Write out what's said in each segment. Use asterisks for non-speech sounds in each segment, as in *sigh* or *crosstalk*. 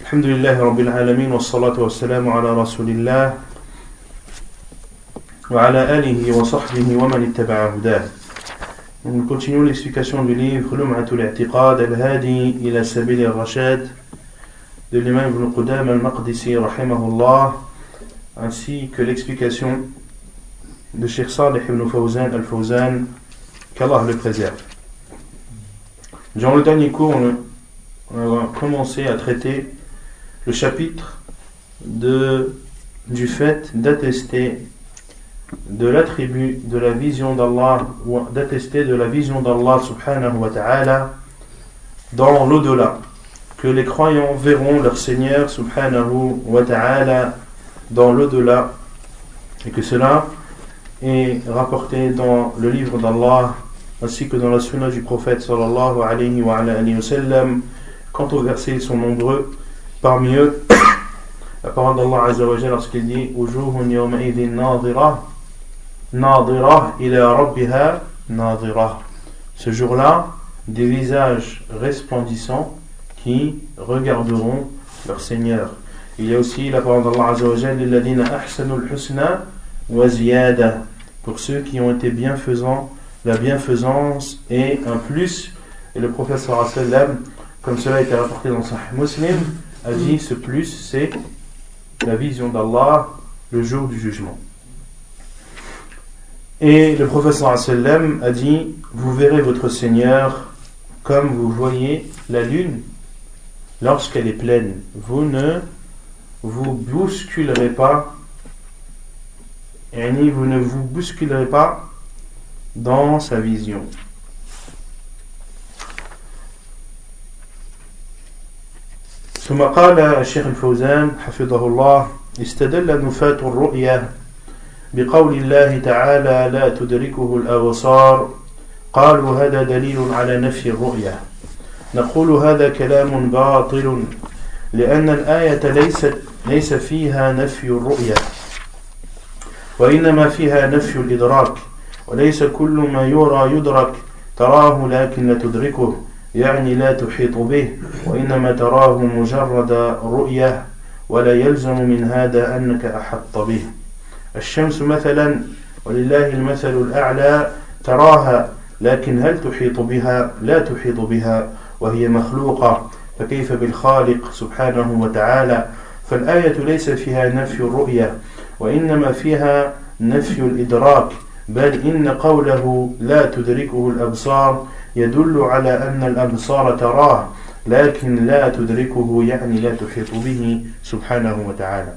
الحمد لله رب العالمين والصلاة والسلام على رسول الله وعلى آله وصحبه ومن اتبع هداه Nous continuons l'explication du livre Lum'atul I'tiqad al-Hadi ila Sabil al-Rashad de l'imam Ibn Qudam al-Maqdisi rahimahullah ainsi que l'explication de Sheikh Salih ibn Fawzan al-Fawzan qu'Allah le préserve. Durant le dernier cours, on a commencé à traiter le chapitre de, du fait d'attester de l'attribut de la vision d'Allah d'attester de la vision d'Allah subhanahu wa ta'ala dans l'au-delà. Que les croyants verront leur Seigneur subhanahu wa ta'ala dans l'au-delà et que cela est rapporté dans le livre d'Allah ainsi que dans la sunna du prophète sallallahu alayhi wa, alayhi quant aux versets ils sont nombreux parmi eux *coughs* la parole d'Allah azza wa lorsqu'il dit wujuhun yawma idhin nadira ce jour-là, des visages resplendissants qui regarderont leur Seigneur. Il y a aussi la parole d'Allah pour ceux qui ont été bienfaisants, la bienfaisance et un plus. Et le sallam, comme cela a été rapporté dans Sahih Muslim, a dit ce plus c'est la vision d'Allah le jour du jugement. Et le professeur a dit Vous verrez votre Seigneur comme vous voyez la lune lorsqu'elle est pleine. Vous ne vous bousculerez pas, et vous ne vous bousculerez pas dans sa vision. ثم قال الشيخ الفوزان حفظه الله استدل نفاة الرؤيا بقول الله تعالى لا تدركه الأبصار قالوا هذا دليل على نفي الرؤية نقول هذا كلام باطل لأن الآية ليست ليس فيها نفي الرؤية وإنما فيها نفي الإدراك وليس كل ما يرى يدرك تراه لكن لا تدركه يعني لا تحيط به وإنما تراه مجرد رؤية ولا يلزم من هذا أنك أحط به. الشمس مثلا ولله المثل الأعلى تراها لكن هل تحيط بها؟ لا تحيط بها وهي مخلوقة. فكيف بالخالق سبحانه وتعالى؟ فالآية ليس فيها نفي الرؤية وإنما فيها نفي الإدراك بل إن قوله لا تدركه الأبصار يدل على أن الأبصار تراه لكن لا تدركه يعني لا تحيط به سبحانه وتعالى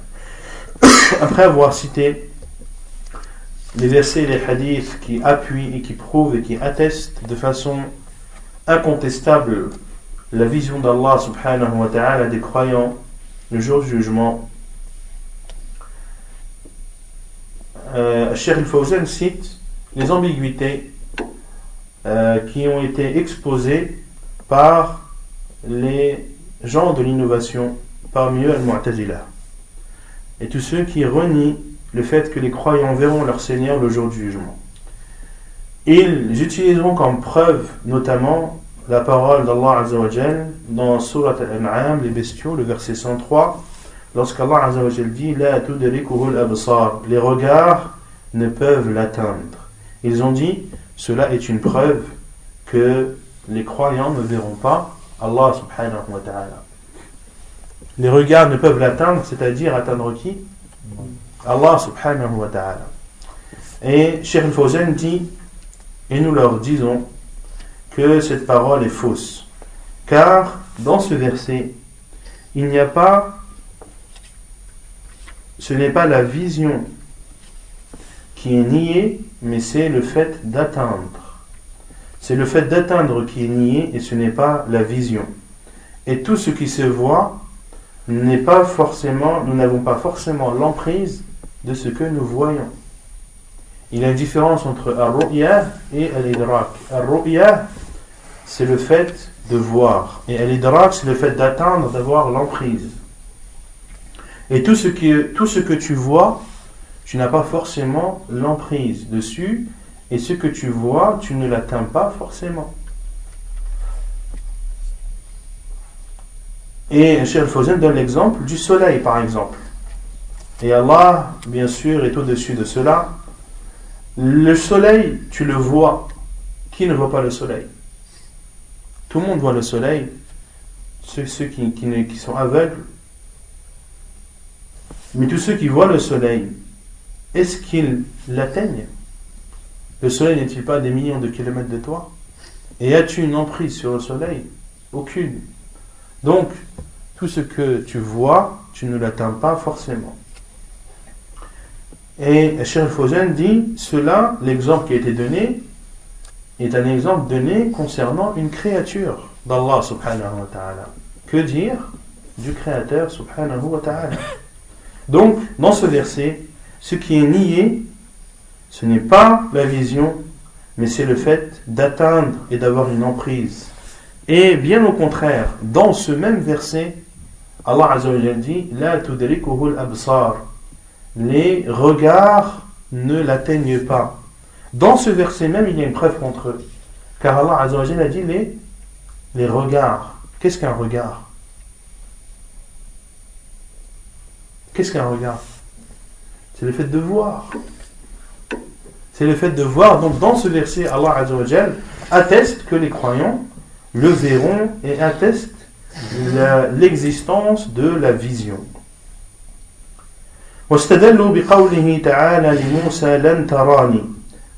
*coughs* après avoir cité les versets et les hadiths qui appuient et qui prouvent et qui attestent de façon incontestable la vision d'Allah subhanahu wa ta'ala des croyants le jour du jugement, euh, Cheikh al-Fawzan cite les ambiguïtés euh, qui ont été exposées par les gens de l'innovation, parmi eux al-Mu'tazila et tous ceux qui renient le fait que les croyants verront leur Seigneur le jour du jugement. Ils utiliseront comme preuve notamment la parole d'Allah Azzawajal dans Surat Al-An'am, les bestiaux, le verset 103, lorsqu'Allah Azzawajal dit les regards ne peuvent l'atteindre. Ils ont dit Cela est une preuve que les croyants ne verront pas Allah subhanahu wa ta'ala les regards ne peuvent l'atteindre, c'est-à-dire atteindre qui? Allah subhanahu wa ta'ala. Et Cheikh al dit, et nous leur disons que cette parole est fausse. Car dans ce verset, il n'y a pas, ce n'est pas la vision qui est niée, mais c'est le fait d'atteindre. C'est le fait d'atteindre qui est nié et ce n'est pas la vision. Et tout ce qui se voit n'est pas forcément, nous n'avons pas forcément l'emprise de ce que nous voyons. Il y a une différence entre ar-ru'ya et al-idrak. C'est le fait de voir. Et al-idrak, c'est le fait d'atteindre, d'avoir l'emprise. Et tout ce, qui, tout ce que tu vois, tu n'as pas forcément l'emprise dessus. Et ce que tu vois, tu ne l'atteins pas forcément. Et Cheikh donne l'exemple du soleil, par exemple. Et Allah, bien sûr, est au-dessus de cela. Le soleil, tu le vois. Qui ne voit pas le soleil? Tout le monde voit le soleil. Ceux, qui sont aveugles. Mais tous ceux qui voient le soleil, est-ce qu'ils l'atteignent Le soleil n'est-il pas des millions de kilomètres de toi? Et as-tu une emprise sur le soleil? Aucune. Donc, tout ce que tu vois, tu ne l'atteins pas forcément. Et Cheikh Fawzan dit, cela, l'exemple qui a été donné, est un exemple donné concernant une créature d'Allah subhanahu wa ta'ala. Que dire du créateur subhanahu wa ta'ala? Donc, dans ce verset, ce qui est nié, ce n'est pas la vision, mais c'est le fait d'atteindre et d'avoir une emprise. Et bien au contraire, dans ce même verset, Allah Azza wa dit La al-absar les regards ne l'atteignent pas. Dans ce verset même, il y a une preuve contre eux. Car Allah a dit les regards. Qu'est-ce qu'un regard? Qu'est-ce qu'un regard? C'est le fait de voir. C'est le fait de voir. Donc dans ce verset, Allah atteste que les croyants le verront et atteste l'existence de la vision. واستدلوا بقوله تعالى لموسى لن تراني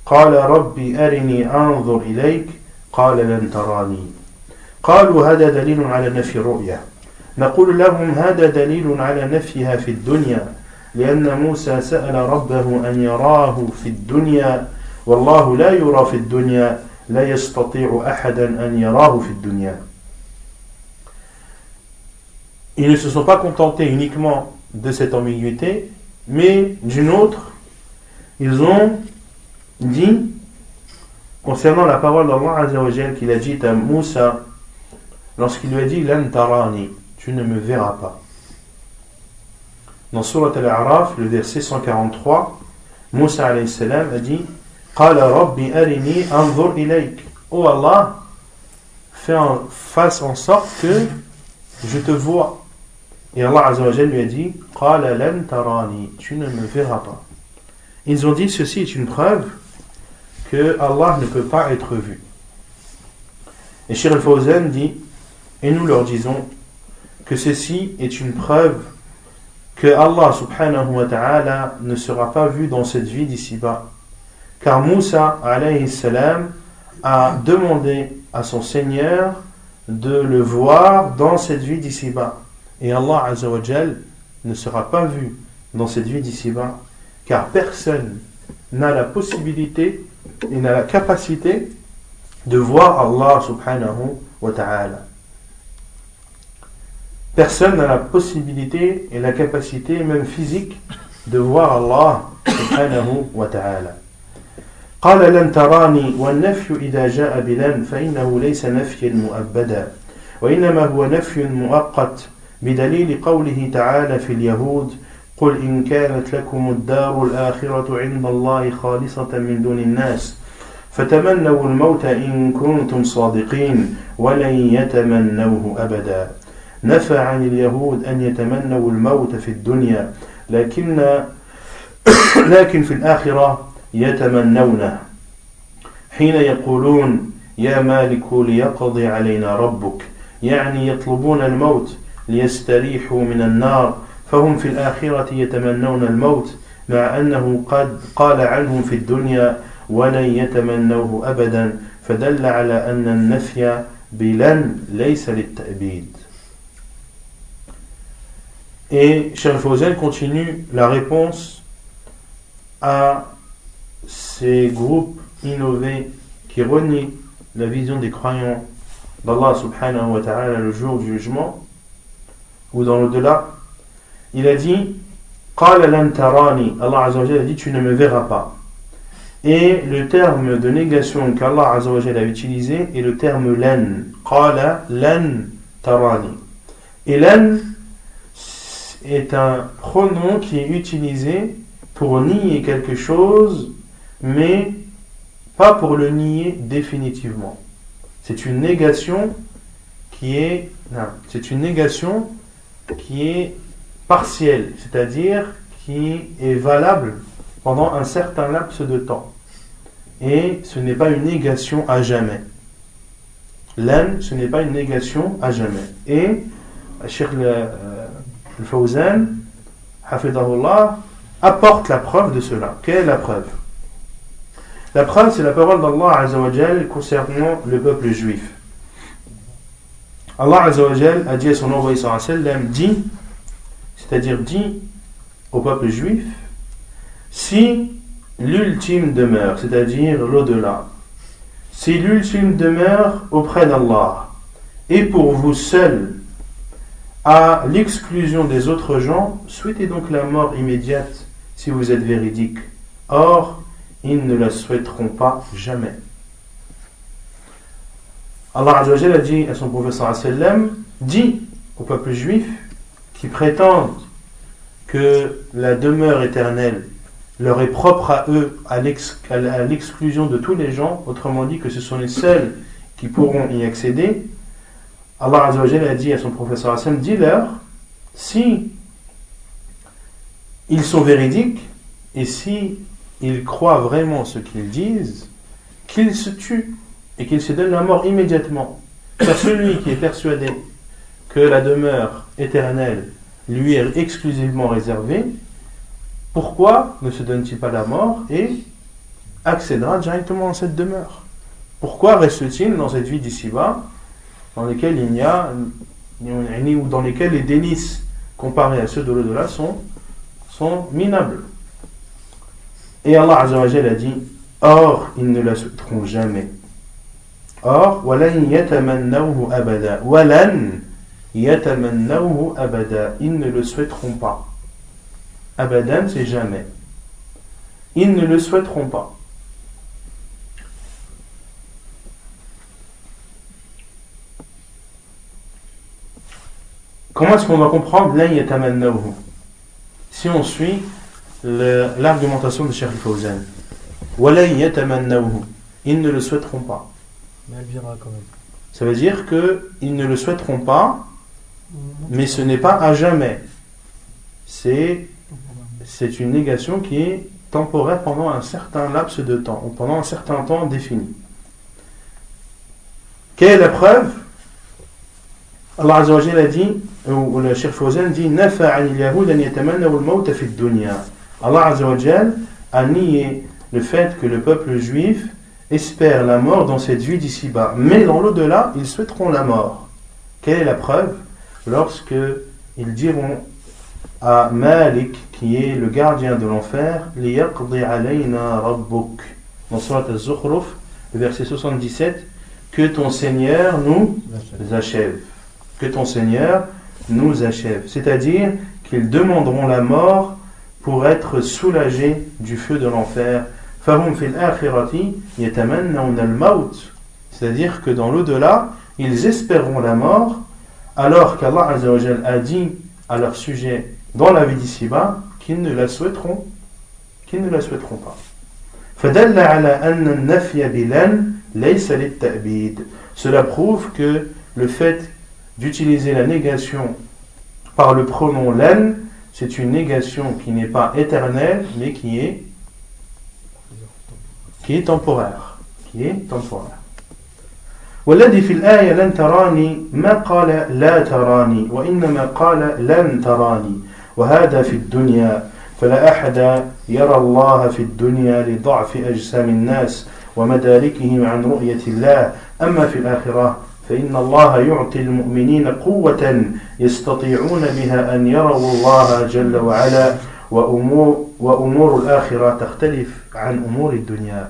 قال ربي أرني أنظر إليك قال لن تراني قالوا هذا دليل على نفي الرؤية نقول لهم هذا دليل على نفيها في الدنيا لأن موسى سأل ربه أن يراه في الدنيا والله لا يرى في الدنيا لا يستطيع أحدا أن يراه في الدنيا Ils ne se sont pas contentés uniquement de cette ambiguïté, mais d'une autre, ils ont dit, concernant la parole d'Allah qu'il a dit à Moussa, lorsqu'il lui a dit Lantarani, tu ne me verras pas. Dans Surat Al-A'raf, le verset 143, Moussa a dit Qala Rabbi arini anzur ilayk. Oh Allah, fais en, fasse en sorte que je te vois. Et Allah Azzawajal lui a dit Tu ne me verras pas. Ils ont dit ceci est une preuve que Allah ne peut pas être vu. Et Shir al-Fawzan dit Et nous leur disons que ceci est une preuve que Allah subhanahu wa ta'ala ne sera pas vu dans cette vie d'ici-bas. Car Moussa alayhi salam a demandé à son Seigneur de le voir dans cette vie d'ici-bas. Et Allah Azzawajal ne sera pas vu dans cette vie d'ici-bas, car personne n'a la possibilité et n'a la capacité de voir Allah subhanahu wa ta'ala. Personne n'a la possibilité et la capacité, même physique, de voir Allah subhanahu wa ta'ala. قال لن تراني والنفي إذا جاء بلن فإنه ليس نفيا مؤبدا وإنما هو نفي مؤقت بدليل قوله تعالى في اليهود قل إن كانت لكم الدار الآخرة عند الله خالصة من دون الناس فتمنوا الموت إن كنتم صادقين ولن يتمنوه أبدا نفى عن اليهود أن يتمنوا الموت في الدنيا لكن *coughs* لكن في الآخرة يتمنونه. حين يقولون يا مالك ليقضي علينا ربك. يعني يطلبون الموت ليستريحوا من النار. فهم في الآخرة يتمنون الموت مع أنه قد قال عنهم في الدنيا ولن يتمنوه أبدا. فدل على أن النفي بلن ليس للتأبيد. Et Charles Fawzan continue la réponse à ces groupes innovés qui renient la vision des croyants d'Allah subhanahu wa ta'ala le jour du jugement ou dans l'au-delà, il a dit Allah a dit tu ne me verras pas. Et le terme de négation qu'Allah a utilisé est le terme len. Qala lan tarani. Et len est un pronom qui est utilisé pour nier quelque chose, mais pas pour le nier définitivement. C'est une négation qui est. C'est une négation qui est partielle, c'est-à-dire qui est valable pendant un certain laps de temps. Et ce n'est pas une négation à jamais. L'âne, ce n'est pas une négation à jamais. Et Cheikh al-Fawzan, Hafidahullah, apporte la preuve de cela. Quelle est la preuve? La preuve, c'est la parole d'Allah Azzawajal concernant le peuple juif. Allah Azzawajal a dit à son envoyé sallam, dit, c'est-à-dire dit au peuple juif, si l'ultime demeure, c'est-à-dire l'au-delà, si l'ultime demeure auprès d'Allah, et pour vous seul, à l'exclusion des autres gens, souhaitez donc la mort immédiate si vous êtes véridique. Or, ils ne la souhaiteront pas jamais. Allah a dit à son professeur dit au peuple juif qui prétendent que la demeure éternelle leur est propre à eux à l'exclusion de tous les gens, autrement dit que ce sont les seuls qui pourront y accéder, Allah a dit à son professeur Hassan, dis-leur, si ils sont véridiques et si ils croient vraiment ce qu'ils disent, qu'ils se tuent et qu'ils se donnent la mort immédiatement. Car celui qui est persuadé que la demeure éternelle lui est exclusivement réservée, pourquoi ne se donne-t-il pas la mort et accédera directement à cette demeure? Pourquoi reste-t-il dans cette vie d'ici-bas, dans laquelle il n'y a, ou dans lesquels les délices comparés à ceux de l'au-delà sont, sont minables Et Allah Azzawajal a dit Or, ils ne la souhaiteront jamais. Or. Ils ne le souhaiteront pas. Abadan, c'est jamais. Ils ne le souhaiteront pas. Comment est-ce qu'on va comprendre Si on suit l'argumentation de Cheikh Fawzan? Ils ne le souhaiteront pas. Mais elle viendra quand même. Ça veut dire qu'ils ne le souhaiteront pas, mais ce n'est pas à jamais. C'est c'est une négation qui est temporaire pendant un certain laps de temps, ou pendant un certain temps défini. Quelle est la preuve? Allah a dit, ou le Cheikh Fawzan dit, Allah a nié le fait que le peuple juif espère la mort dans cette vie d'ici-bas, mais dans l'au-delà, ils souhaiteront la mort. Quelle est la preuve Lorsque ils diront à Malik, qui est le gardien de l'enfer, dans Surat al-Zukhruf, verset 77, que ton Seigneur nous achève. Que ton Seigneur nous achève. C'est-à-dire qu'ils demanderont la mort pour être soulagés du feu de l'enfer. C'est-à-dire que dans l'au-delà, ils espéreront la mort, alors qu'Allah a dit à leur sujet dans la vie d'ici-bas qu'ils ne la souhaiteront, qu'ils ne la souhaiteront pas. Cela prouve que le fait d'utiliser la négation par le pronom len, c'est une négation qui n'est pas éternelle, mais qui est, qui est temporaire. Qui est temporaire. والذي في الآية لن تراني ما قال لا تراني وإنما قال لن تراني وهذا في الدنيا فلا أحد يرى الله في الدنيا لضعف أجسام الناس ومداركهم عن رؤية الله أما في الآخرة فإن الله يعطي المؤمنين قوة يستطيعون بها أن يروا الله جل وعلا وأمور, وأمور الآخرة تختلف عن أمور الدنيا.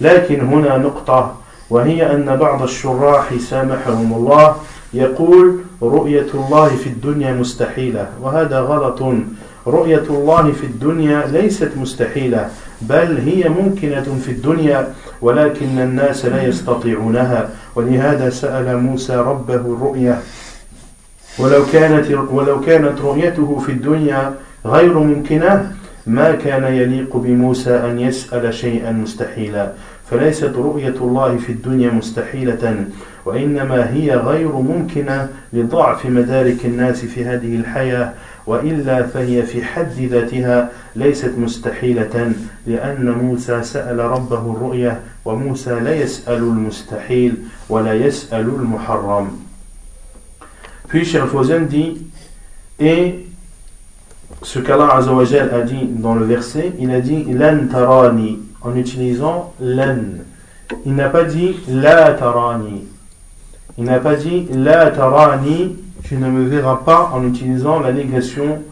لكن هنا نقطة وهي أن بعض الشراح سامحهم الله يقول رؤية الله في الدنيا مستحيلة وهذا غلط. رؤية الله في الدنيا ليست مستحيلة بل هي ممكنة في الدنيا ولكن الناس لا يستطيعونها. ولهذا سأل موسى ربه الرؤية ولو كانت ولو كانت رؤيته في الدنيا غير ممكنة ما كان يليق بموسى أن يسأل شيئا مستحيلا. فليست رؤية الله في الدنيا مستحيلة وإنما هي غير ممكنة لضعف مدارك الناس في هذه الحياة. وإلا فهي في حد ذاتها ليست مستحيلة لأن موسى سأل ربه الرؤية وموسى لا يسأل المستحيل ولا يسأل المحرم Puis Fawzan dit Et ce qu'Allah Azzawajal a dit dans le verset, il a dit Lan tarani en utilisant lan. Il n'a pas dit La tarani. Il n'a pas dit La tarani, tu ne me verras pas en utilisant la négation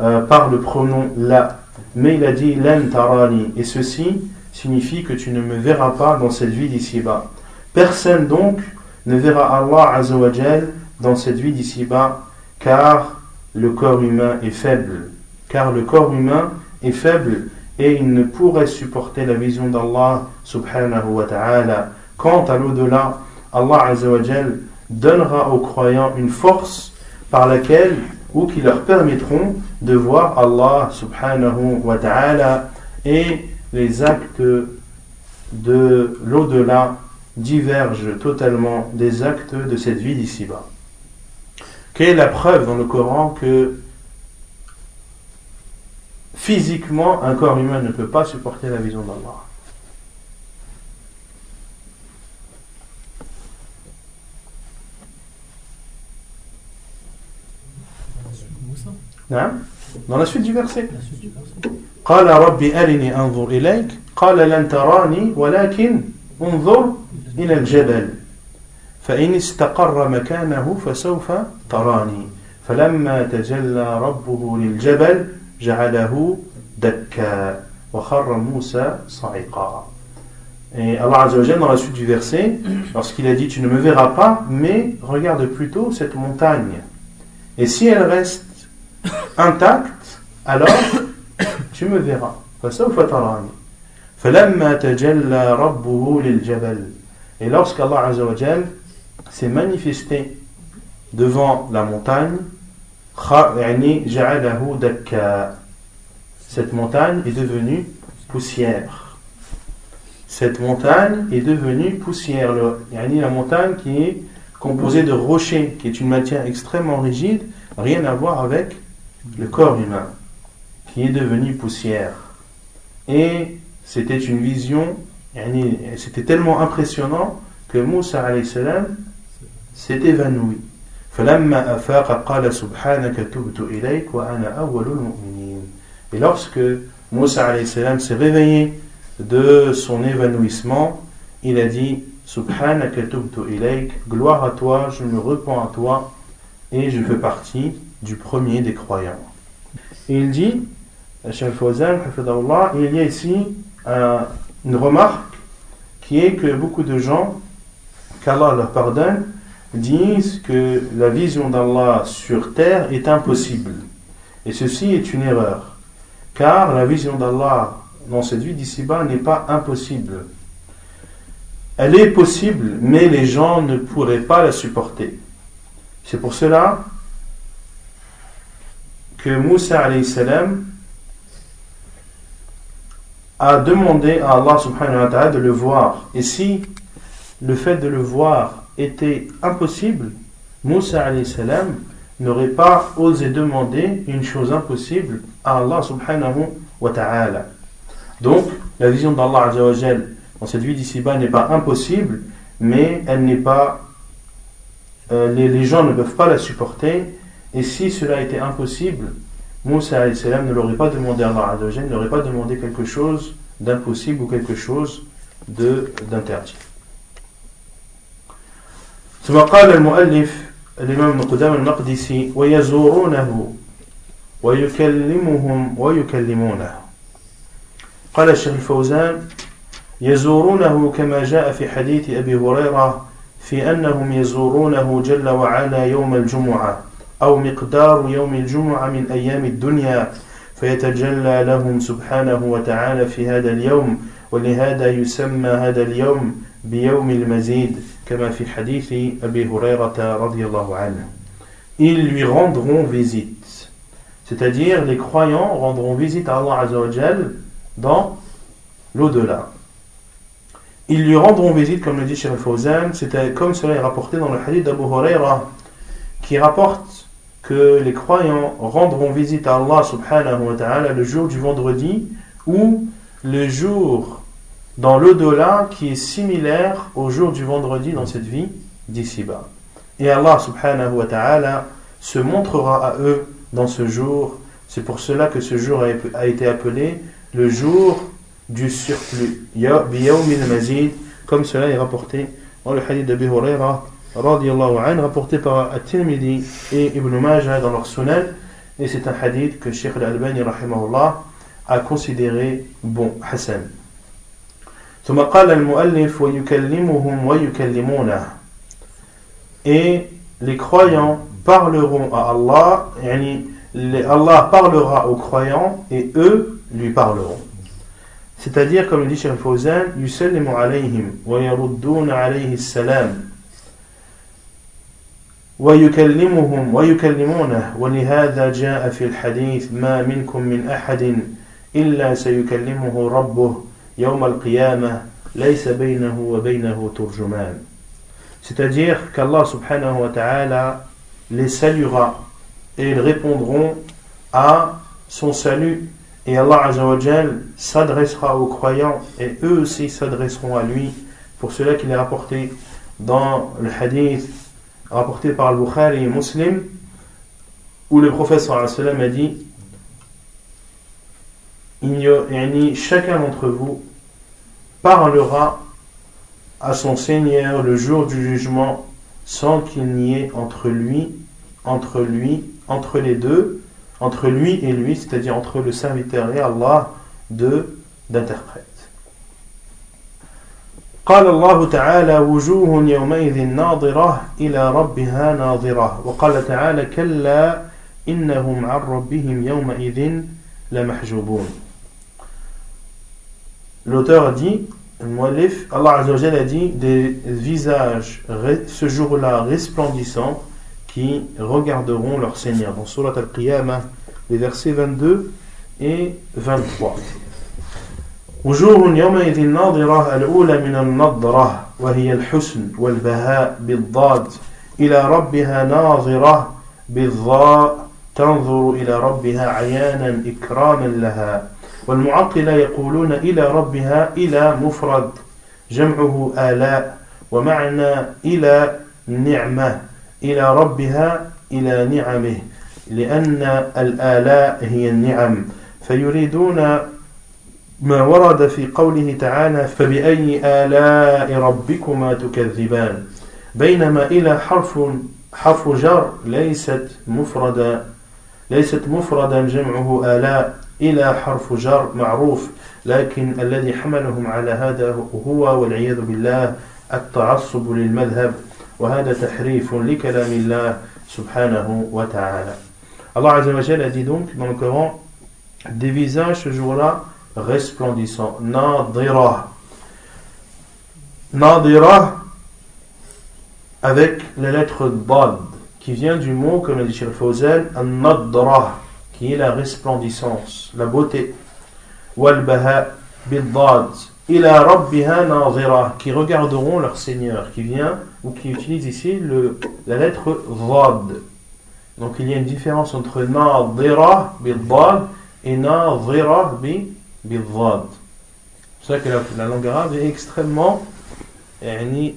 euh, par le pronom la. Mais il a dit Lan tarani. Et ceci signifie que tu ne me verras pas dans cette vie d'ici-bas. Personne donc ne verra Allah Azzawajal dans cette vie d'ici-bas, car le corps humain est faible. Car le corps humain est faible et il ne pourrait supporter la vision d'Allah subhanahu wa ta'ala. Quant à l'au-delà, Allah azawajal donnera aux croyants une force par laquelle ou qui leur permettront de voir Allah subhanahu wa ta'ala et les actes de l'au-delà divergent totalement des actes de cette vie d'ici-bas. Quelle est la preuve dans le Coran que physiquement un corps humain ne peut pas supporter la vision d'Allah? نعم. دون لا سويت دو فيرسي قال ربي أرني أنظر إليك. قال لن تراني ولكن انظر إلى الجبل. فإن استقر مكانه فسوف تراني. فلما تجلى ربه للجبل جعله دكا. وخر موسى صعقا Et Allah Azzawajal, dans la suite du verset, lorsqu'il a dit Tu ne me verras pas, mais regarde plutôt cette montagne. Et si elle reste intact, alors *coughs* tu me verras. Et lorsqu'Allah s'est manifesté devant la montagne, cette montagne est devenue poussière. Cette montagne est devenue poussière. Le, la montagne qui est composée de rochers, qui est une matière extrêmement rigide, rien à voir avec le corps humain, qui est devenu poussière. Et c'était une vision, c'était tellement impressionnant que Moussa s'est évanoui. Et lorsque Moussa s'est réveillé de son évanouissement, il a dit Subhanaka ilayk, gloire à toi, je me repens à toi et je fais partie du premier des croyants. Il dit, il y a ici une remarque qui est que beaucoup de gens, qu'Allah leur pardonne, disent que la vision d'Allah sur terre est impossible. Et ceci est une erreur. Car la vision d'Allah dans cette vie d'ici-bas n'est pas impossible. Elle est possible, mais les gens ne pourraient pas la supporter. C'est pour cela que Moussa a demandé à Allah subhanahu wa ta'ala de le voir. Et si le fait de le voir était impossible, Moussa n'aurait pas osé demander une chose impossible à Allah subhanahu wa ta'ala. Donc, la vision d'Allah dans cette vie d'ici-bas n'est pas impossible, mais elle n'est pas. Euh, les, gens ne peuvent pas la supporter, et si cela était impossible, Moussa ne l'aurait pas demandé à Allah n'aurait pas demandé quelque chose d'impossible ou quelque chose d'interdit. ثم قال المؤلف الإمام ابن قدام المقدسي ويزورونه ويكلمهم ويكلمونه قال الشيخ الفوزان يزورونه كما جاء في حديث أبي هريرة في أنهم يزورونه جل وعلا يوم الجمعة أو مقدار يوم الجمعة من أيام الدنيا فيتجلى لهم سبحانه وتعالى في هذا اليوم ولهذا يسمى هذا اليوم بيوم المزيد كما في حديث أبي هريرة رضي الله عنه Ils lui rendront visite. C'est-à-dire, les croyants rendront visite à Allah Azzawajal dans l'au-delà. ils lui rendront visite, comme le dit Cheikh Fawzan, comme cela est rapporté dans le hadith d'Abu Huraira, qui rapporte que les croyants rendront visite à Allah subhanahu wa ta'ala le jour du vendredi ou le jour dans l'au-delà qui est similaire au jour du vendredi dans cette vie d'ici-bas. Et Allah subhanahu wa ta'ala se montrera à eux dans ce jour. C'est pour cela que ce jour a été appelé le jour du surplus. comme cela est rapporté dans le hadith d'Abi Huraira, rapporté par At-Tirmidhi et Ibn Majah dans leur sunan. Et c'est un hadith que Sheikh Al-Albani a considéré bon, Hassan. ثم قال المؤلف ويكلمهم ويكلمونه et les croyants parleront à Allah yani Allah parlera aux croyants et eux lui parleront c'est-à-dire comme le dit Cheikh Fawzan يسلم عليهم ويردون عليه السلام ويكلمهم ويكلمونه ولهذا جاء في الحديث ما منكم من أحد إلا سيكلمه ربه c'est-à-dire qu'Allah subhanahu wa ta'ala les saluera et ils répondront à son salut et Allah azawajal s'adressera aux croyants et eux aussi s'adresseront à lui pour cela qu'il est rapporté dans le hadith rapporté par le Bukhari et Muslim où le professeur a dit chacun d'entre vous parlera à son Seigneur le jour du jugement sans qu'il n'y ait entre lui, entre lui, entre les deux, entre lui et lui, c'est-à-dire entre le serviteur et Allah, de d'interprète. قال الله تعالى وجوه يومئذ ناظرة إلى ربها ناظرة وقال تعالى كلا إنهم عن ربهم يومئذ لمحجوبون L'auteur dit, Allah a dit des visages ce jour-là resplendissants qui regarderont leur Seigneur. Dans Surat Al-Qiyamah, les versets 22 et 23. وجوه يومئذ ناظرة الأولى من النضرة وهي الحسن والبهاء بالضاد. إلى ربها ناظرة بالضاء تنظر إلى ربها عيانا إكراما لها. والمعطلة يقولون إلى ربها إلى مفرد جمعه آلاء ومعنى إلى نعمة. إلى ربها إلى نعمه لأن الآلاء هي النعم. فيريدون ما ورد في قوله تعالى فبأي آلاء ربكما تكذبان بينما إلى حرف حرف جر ليست مفردا ليست مفردا جمعه آلاء إلى حرف جر معروف لكن الذي حملهم على هذا هو والعياذ بالله التعصب للمذهب وهذا تحريف لكلام الله سبحانه وتعالى. Allah Azza wa a dit donc dans ce jour-là resplendissants nadira nadira avec la lettre dad qui vient du mot comme a dit qui est la resplendissance, la beauté. Walbaha biddad ila rabbiha nazira qui regarderont leur Seigneur, qui vient ou qui utilise ici la lettre Zad. Donc il y a une différence entre nadira biddad et nazira biddad. C'est ça que la, la, langue arabe est extrêmement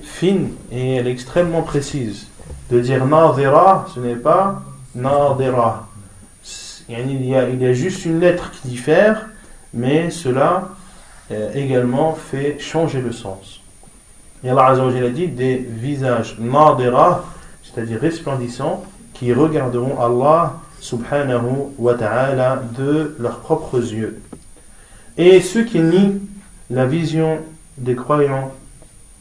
fine et elle est extrêmement précise. De dire nazira, ce n'est pas nadira. Il y, a, a juste une lettre qui diffère, mais cela euh, également fait changer le sens. Et Allah a dit des visages nadira, c'est-à-dire resplendissants, qui regarderont Allah subhanahu wa ta'ala de leurs propres yeux. Et ceux qui nient la vision des croyants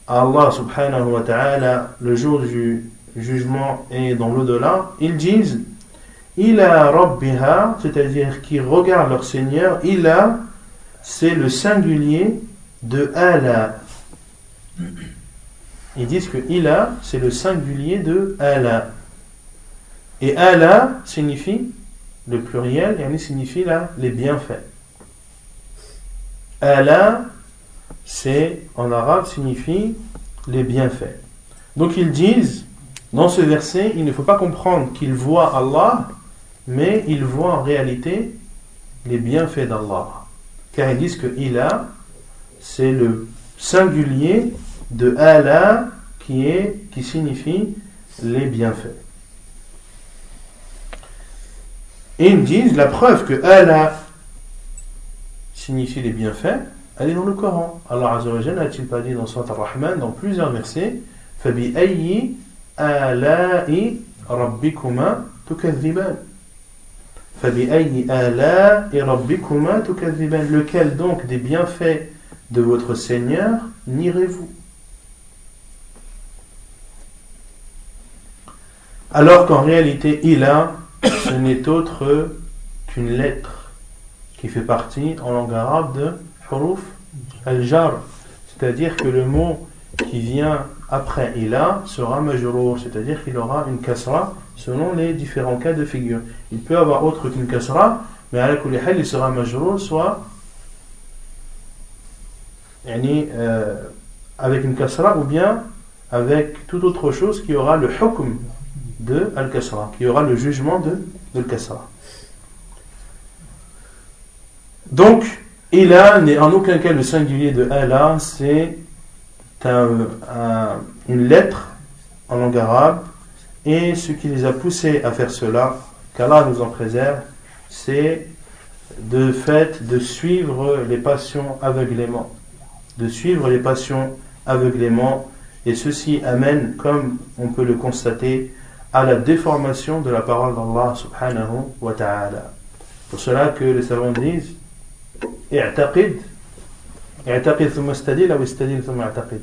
Allah subhanahu wa ta'ala le jour du jugement et dans l'au-delà, ils disent Ila Rabbiha, c'est-à-dire qui regardent leur Seigneur, Ila, c'est le singulier de Ala. Ils disent que Ila, c'est le singulier de Ala. Et Ala signifie, le pluriel, et signifie là, les bienfaits. Ala, c'est en arabe signifie les bienfaits. Donc ils disent, dans ce verset, il ne faut pas comprendre qu'ils voient Allah, mais ils voient en réalité les bienfaits d'Allah. Car ils disent que Ila, c'est le singulier de Allah qui, est, qui signifie les bienfaits. Et ils disent la preuve que Allah signifie les bienfaits, elle est dans le Coran. Allah Azza n'a-t-il pas dit dans Surat Ar-Rahman, dans plusieurs versets, فَبِأَيِّ آلَاءِ رَبِّكُمَا تُكَذِّبَانِ فَبِأَيِّ آلَاءِ رَبِّكُمَا تُكَذِّبَانِ Lequel donc des bienfaits de votre Seigneur nierez-vous Alors qu'en réalité, il a, ce n'est autre qu'une lettre qui fait partie en langue arabe de huruf al-jar. C'est-à-dire que le mot qui vient après ila sera majrour, c'est-à-dire qu'il aura une kasra selon les différents cas de figure. Il peut avoir autre qu'une kasra, mais à la il sera majrour soit euh, avec une kasra ou bien avec toute autre chose qui aura le hukm de al-kasra, qui aura le jugement de, de al-kasra. Donc, Ila n'est en aucun cas le singulier de Allah, c'est une lettre en langue arabe, et ce qui les a poussés à faire cela, qu'Allah nous en préserve, c'est de fait de suivre les passions aveuglément. De suivre les passions aveuglément, et ceci amène, comme on peut le constater, à la déformation de la parole d'Allah subhanahu wa ta'ala. Pour cela que les savants disent اعتقد اعتقد ثم استدل ou استدل ثم اعتقد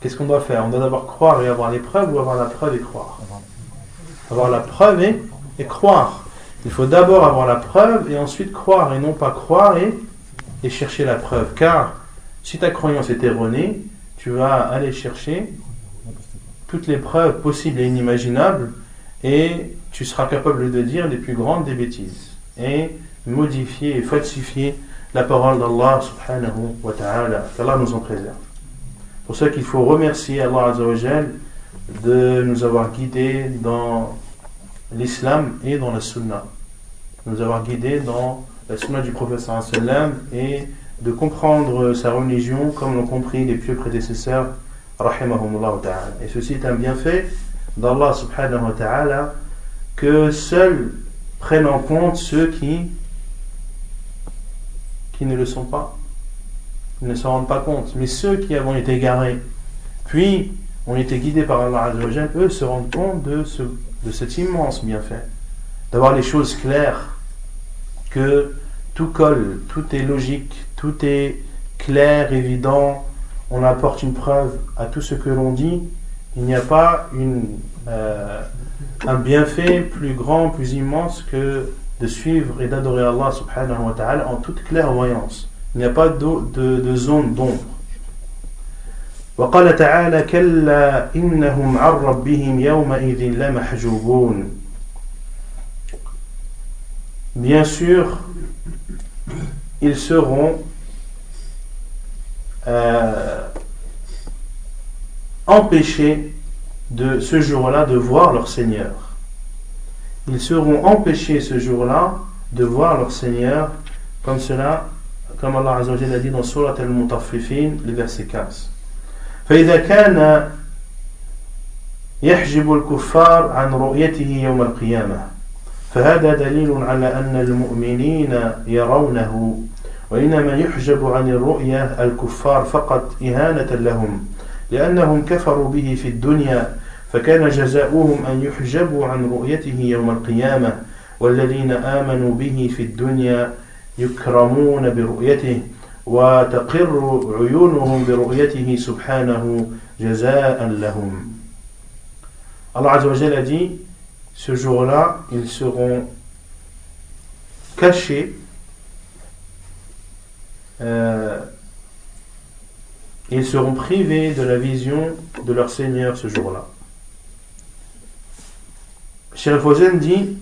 Qu'est-ce qu'on doit faire On doit d'abord croire et avoir les preuves ou avoir la preuve et croire Avoir la preuve et, et croire. Il faut d'abord avoir la preuve et ensuite croire et non pas croire et, et chercher la preuve. Car si ta croyance est erronée, tu vas aller chercher toutes les preuves possibles et inimaginables et tu seras capable de dire les plus grandes des bêtises et modifier et falsifier la parole d'Allah subhanahu wa ta'ala. Qu'Allah nous en préserve. Pour ça qu'il faut remercier Allah Azzawajal de nous avoir guidés dans l'islam et dans la sunna. De nous avoir guidés dans la sunna du professeur sallam et de comprendre sa religion comme l'ont compris les pieux prédécesseurs. Et ceci est un bienfait d'Allah subhanahu wa ta'ala que seuls prennent en compte ceux qui qui ne le sont pas. Ne s'en rendent pas compte. Mais ceux qui avons été égarés puis ont été guidés par Allah eux se rendent compte de, ce, de cet immense bienfait. D'avoir les choses claires que tout colle, tout est logique, tout est clair, évident, on apporte une preuve à tout ce que l'on dit, il n'y a pas une, euh, un bienfait plus grand, plus immense que de suivre et d'adorer Allah subhanahu wa ta'ala en toute clairvoyance. Il n'y a pas de, de, de zone d'ombre. وقال تعالى كلا إنهم عن ربهم يومئذ لمحجوبون Bien sûr, ils seront euh, empêchés de ce jour-là de voir leur Seigneur. Ils seront empêchés ce jour-là de voir leur Seigneur comme cela, comme Allah Azza a dit dans Surat al-Mutaffifin, le verset 15. فإذا كان يحجب الكفار عن رؤيته يوم القيامة فهذا دليل على أن المؤمنين يرونه وإنما يحجب عن الرؤية الكفار فقط إهانة لهم لأنهم كفروا به في الدنيا فكان جزاؤهم أن يحجبوا عن رؤيته يوم القيامة والذين آمنوا به في الدنيا يكرمون برؤيته وتقر عيونهم برؤيته سبحانه جزاء لهم Allah Azza a dit ce jour-là ils seront cachés euh, ils seront privés de la vision de leur Seigneur ce jour-là. Cheikh dit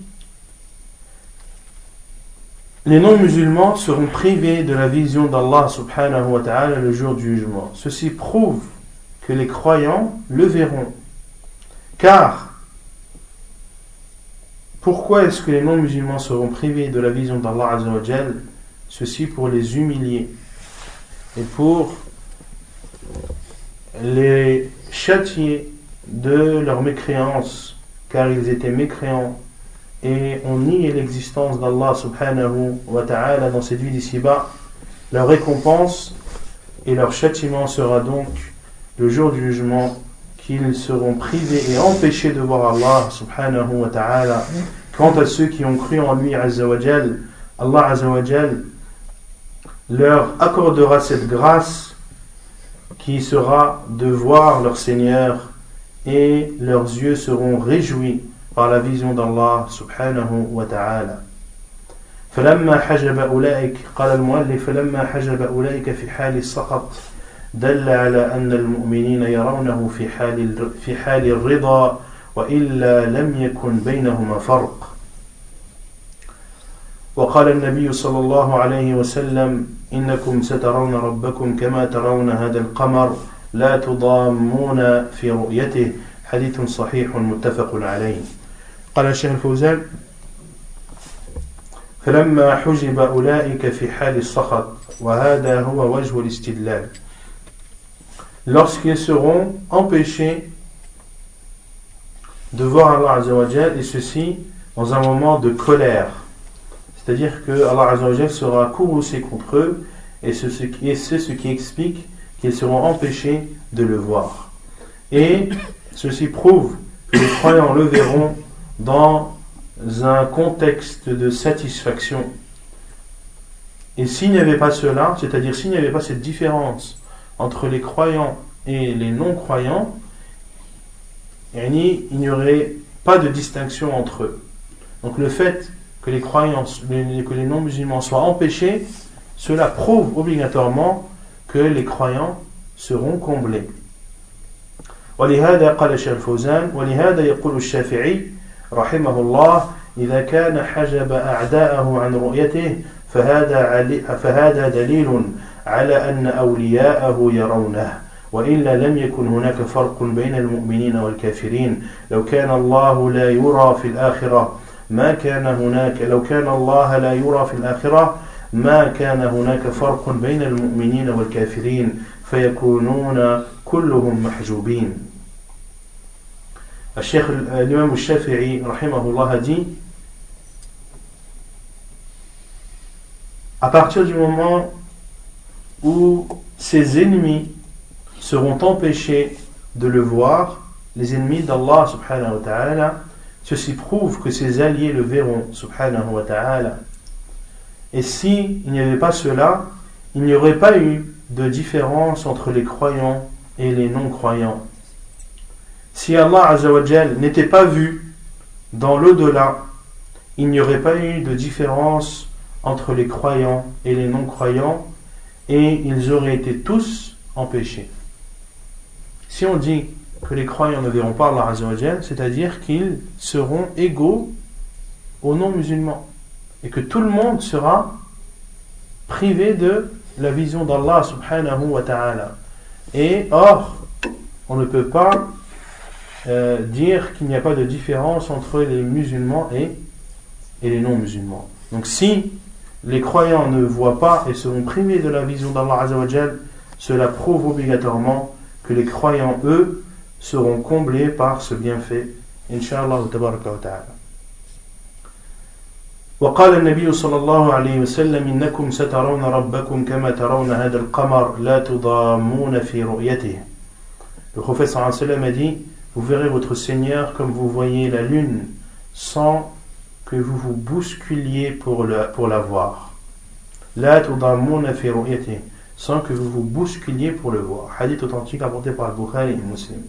les non-musulmans seront privés de la vision d'Allah subhanahu wa ta'ala le jour du jugement. Ceci prouve que les croyants le verront. Car, pourquoi est-ce que les non-musulmans seront privés de la vision d'Allah Ceci pour les humilier et pour les châtier de leur mécréance, car ils étaient mécréants et ont nié l'existence d'Allah subhanahu wa ta'ala dans cette vie d'ici-bas. Leur récompense et leur châtiment sera donc le jour du jugement qu'ils seront privés et empêchés de voir Allah subhanahu wa ta'ala. Quant à ceux qui ont cru en lui, Allah leur accordera cette grâce qui sera de voir leur Seigneur et leurs yeux seront réjouis par la vision d'Allah subhanahu wa ta'ala. فلما حجب أولئك قال المؤلف فلما حجب أولئك في حال السقط دل على أن المؤمنين يرونه في حال في حال الرضا وإلا لم يكن بينهما فرق وقال النبي صلى الله عليه وسلم إنكم سترون ربكم كما ترون هذا القمر لا تضامون في رؤيته حديث صحيح متفق عليه قال الشيخ الفوزان فلما حجب أولئك في حال السخط وهذا هو وجه الاستدلال lorsqu'ils seront empêchés de voir Allah Azzawajal et ceci dans un moment de colère c'est-à-dire que Allah Azzawajal sera courroucé contre eux et c'est ce qui, ce qui explique qu'ils seront empêchés de le voir et ceci prouve que les croyants le verront dans un contexte de satisfaction. Et s'il n'y avait pas cela, c'est-à-dire s'il n'y avait pas cette différence entre les croyants et les non-croyants, il n'y aurait pas de distinction entre eux. Donc le fait que les croyants, que les non-musulmans soient empêchés, cela prouve obligatoirement que les croyants seront comblés. ولهذا قال الشيخ الفوزان ولهذا يقول الشافعي رحمه الله إذا كان حجب أعداءه عن رؤيته فهذا, فهذا دليل على أن أولياءه يرونه وإلا لم يكن هناك فرق بين المؤمنين والكافرين لو كان الله لا يرى في الآخرة ما كان هناك لو كان الله لا يرى في الآخرة ما كان هناك فرق بين المؤمنين والكافرين فيكونون كلهم محجوبين الشيخ الإمام الشافعي رحمه الله a dit à partir du moment où ses ennemis seront empêchés de le voir, les ennemis d'Allah subhanahu wa ta'ala, ceci prouve que ses alliés le verront subhanahu wa ta'ala. Et si il n'y avait pas cela, il n'y aurait pas eu de différence entre les croyants et les non-croyants. Si Allah Azzawajal n'était pas vu dans l'au-delà, il n'y aurait pas eu de différence entre les croyants et les non-croyants et ils auraient été tous empêchés. Si on dit que les croyants ne verront pas Allah Azzawajal, c'est-à-dire qu'ils seront égaux aux non-musulmans et que tout le monde sera privé de la vision d'Allah subhanahu wa ta'ala. Et or, on ne peut pas euh, dire qu'il n'y a pas de différence entre les musulmans et, et les non-musulmans. Donc si les croyants ne voient pas et seront privés de la vision d'Allah cela prouve obligatoirement que les croyants, eux, seront comblés par ce bienfait. Inch'Allah ta'ala. وقال النبي صلى الله عليه وسلم إنكم سترون ربكم كما ترون هذا القمر لا تضامون في رؤيته Le prophète صلى الله عليه وسلم a dit Vous verrez votre Seigneur comme vous voyez la lune sans que vous vous bousculiez pour, le, pour la voir. La تضامون في رؤيته sans que vous vous bousculiez pour le voir. Hadith authentique apporté par Bukhari et Muslim.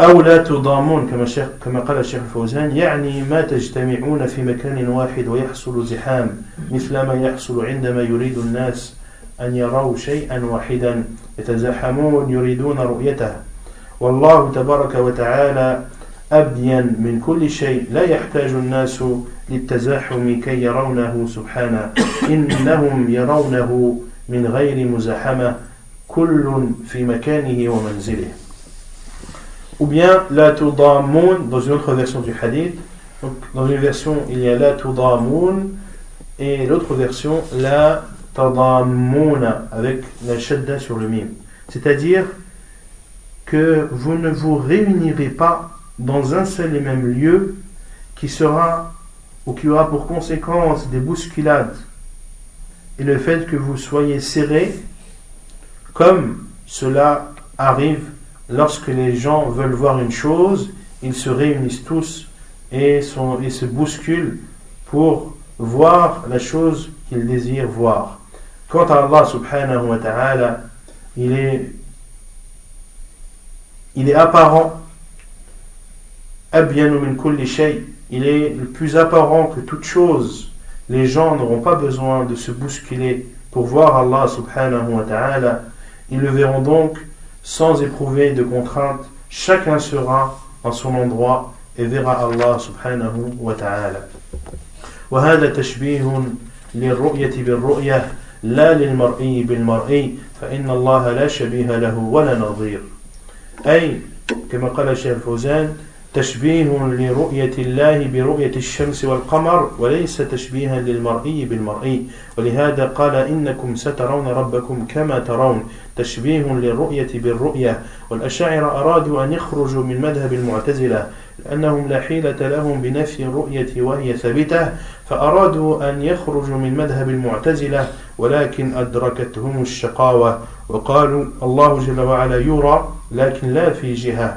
أو لا تضامون كما الشيخ كما قال الشيخ الفوزان يعني ما تجتمعون في مكان واحد ويحصل زحام مثل ما يحصل عندما يريد الناس أن يروا شيئا واحدا يتزاحمون يريدون رؤيته. والله تبارك وتعالى أبين من كل شيء لا يحتاج الناس للتزاحم كي يرونه سبحانه. *coughs* إنهم يرونه من غير مزاحمة كل في مكانه ومنزله. Ou bien la tudamun dans une autre version du hadith. Donc, dans une version, il y a la tudamun et l'autre version la tadamuna avec la shadda sur le mim. C'est-à-dire que vous ne vous réunirez pas dans un seul et même lieu qui sera ou qui aura pour conséquence des bousculades et le fait que vous soyez serrés comme cela arrive lorsque les gens veulent voir une chose, ils se réunissent tous et, se bousculent pour voir la chose qu'ils désirent voir. Quant à Allah subhanahu wa ta'ala, il est, il est apparent, il est le plus apparent que toute chose. Les gens n'auront pas besoin de se bousculer pour voir Allah subhanahu wa ta'ala. Ils le verront donc sans éprouver de contraintes, chacun sera en son endroit et verra Allah subhanahu wa ta'ala. وهذا تشبيه للرؤية بالرؤية لا للمرئي بالمرئي فإن الله لا شبيه له ولا نظير أي كما قال الشيخ الفوزان تشبيه لرؤية الله برؤية الشمس والقمر وليس تشبيها للمرئي بالمرئي. ولهذا قال إنكم سترون ربكم كما ترون. تشبيه للرؤية بالرؤية. والأشاعر أرادوا أن يخرجوا من مذهب المعتزلة لأنهم لا حيلة لهم بنفي الرؤية وهي ثابتة فأرادوا أن يخرجوا من مذهب المعتزلة ولكن أدركتهم الشقاوة. وقالوا الله جل وعلا يرى لكن لا في جهة.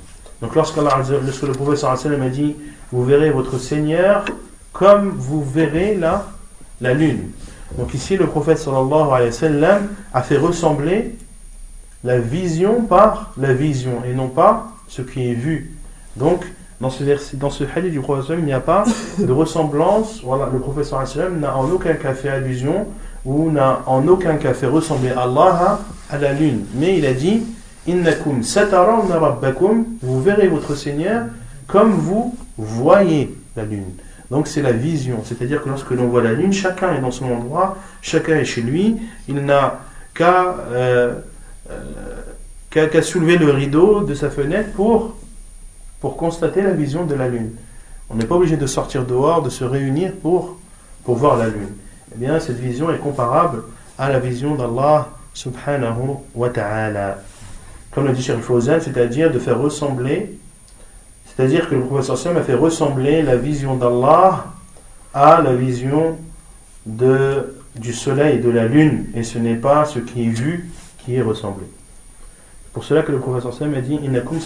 Donc lorsque, le prophète a dit Vous verrez votre Seigneur comme vous verrez la, la lune. Donc ici le prophète sallallahu alayhi a fait ressembler la vision par la vision et non pas ce qui est vu. Donc dans ce, verset, dans ce hadith du prophète il n'y a pas de ressemblance. Voilà, le prophète sallallahu n'a en aucun cas fait allusion ou n'a en aucun cas fait ressembler Allah à la lune. Mais il a dit Innakum rabbakum, vous verrez votre Seigneur comme vous voyez la lune. Donc c'est la vision, c'est-à-dire que lorsque l'on voit la lune, chacun est dans son endroit, chacun est chez lui, il n'a qu'à euh, euh, soulever le rideau de sa fenêtre pour, pour constater la vision de la lune. On n'est pas obligé de sortir dehors, de se réunir pour, pour voir la lune. Eh bien, cette vision est comparable à la vision d'Allah subhanahu wa ta'ala comme le dit Cheikh Fawzan, c'est-à-dire de faire ressembler, c'est-à-dire que le professeur Sam a fait ressembler la vision d'Allah à la vision du soleil et de la lune, et ce n'est pas ce qui est vu qui est ressemblé. C'est pour cela que le professeur Sam a dit Innakum.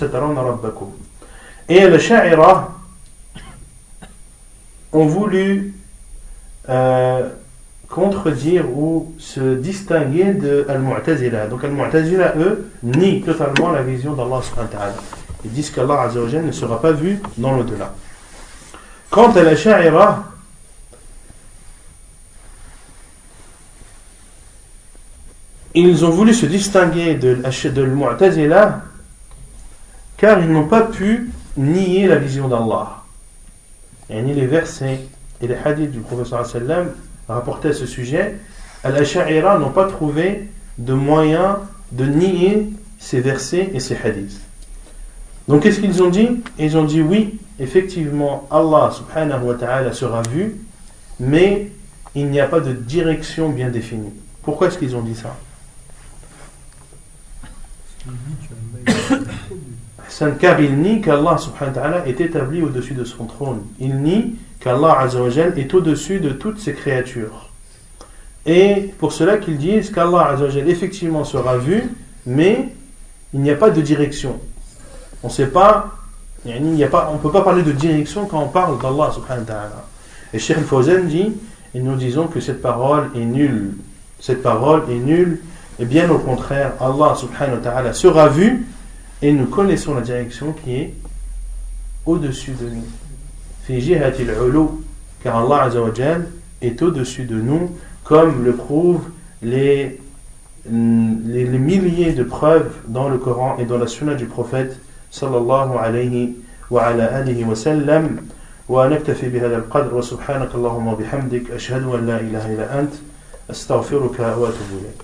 Et les Sha'ira ont voulu euh, contredire ou se distinguer de Al-Mu'tazila. Donc Al-Mu'tazila, eux, nient totalement la vision d'Allah subhanahu. Ils disent qu'Allah ne sera pas vu dans l'au-delà. Quant à la Sha'ira, ils ont voulu se distinguer de, de Al-Mu'tazila car ils n'ont pas pu nier la vision d'Allah. Et ni les versets et les hadiths du professeur sallam rapporté à ce sujet, Al-Ash'ira n'ont pas trouvé de moyen de nier ces versets et ces hadiths. Donc qu'est-ce qu'ils ont dit? Ils ont dit oui, effectivement, Allah subhanahu wa ta'ala sera vu, mais il n'y a pas de direction bien définie. Pourquoi est-ce qu'ils ont dit ça? *coughs* Car il nie qu'Allah subhanahu wa ta'ala est établi au-dessus de son trône. Il nie qu'Allah est au-dessus de toutes ses créatures. Et pour cela qu'ils disent qu'Allah effectivement sera vu, mais il n'y a pas de direction. On ne sait pas Il a pas, on ne peut pas parler de direction quand on parle d'Allah subhanahu. Et Al-Fawzan dit, et nous disons que cette parole est nulle. Cette parole est nulle, et bien au contraire, Allah subhanahu sera vu, et nous connaissons la direction qui est au-dessus de nous. Car Allah azawajal est au-dessus de nous, comme le prouvent les, les, les, milliers de preuves dans le Coran et dans la sunna du prophète sallallahu alayhi wa ala alihi wa sallam. ونكتفي بهذا القدر وسبحانك اللهم وبحمدك أشهد أن لا إله إلا أنت أستغفرك وأتوب إليك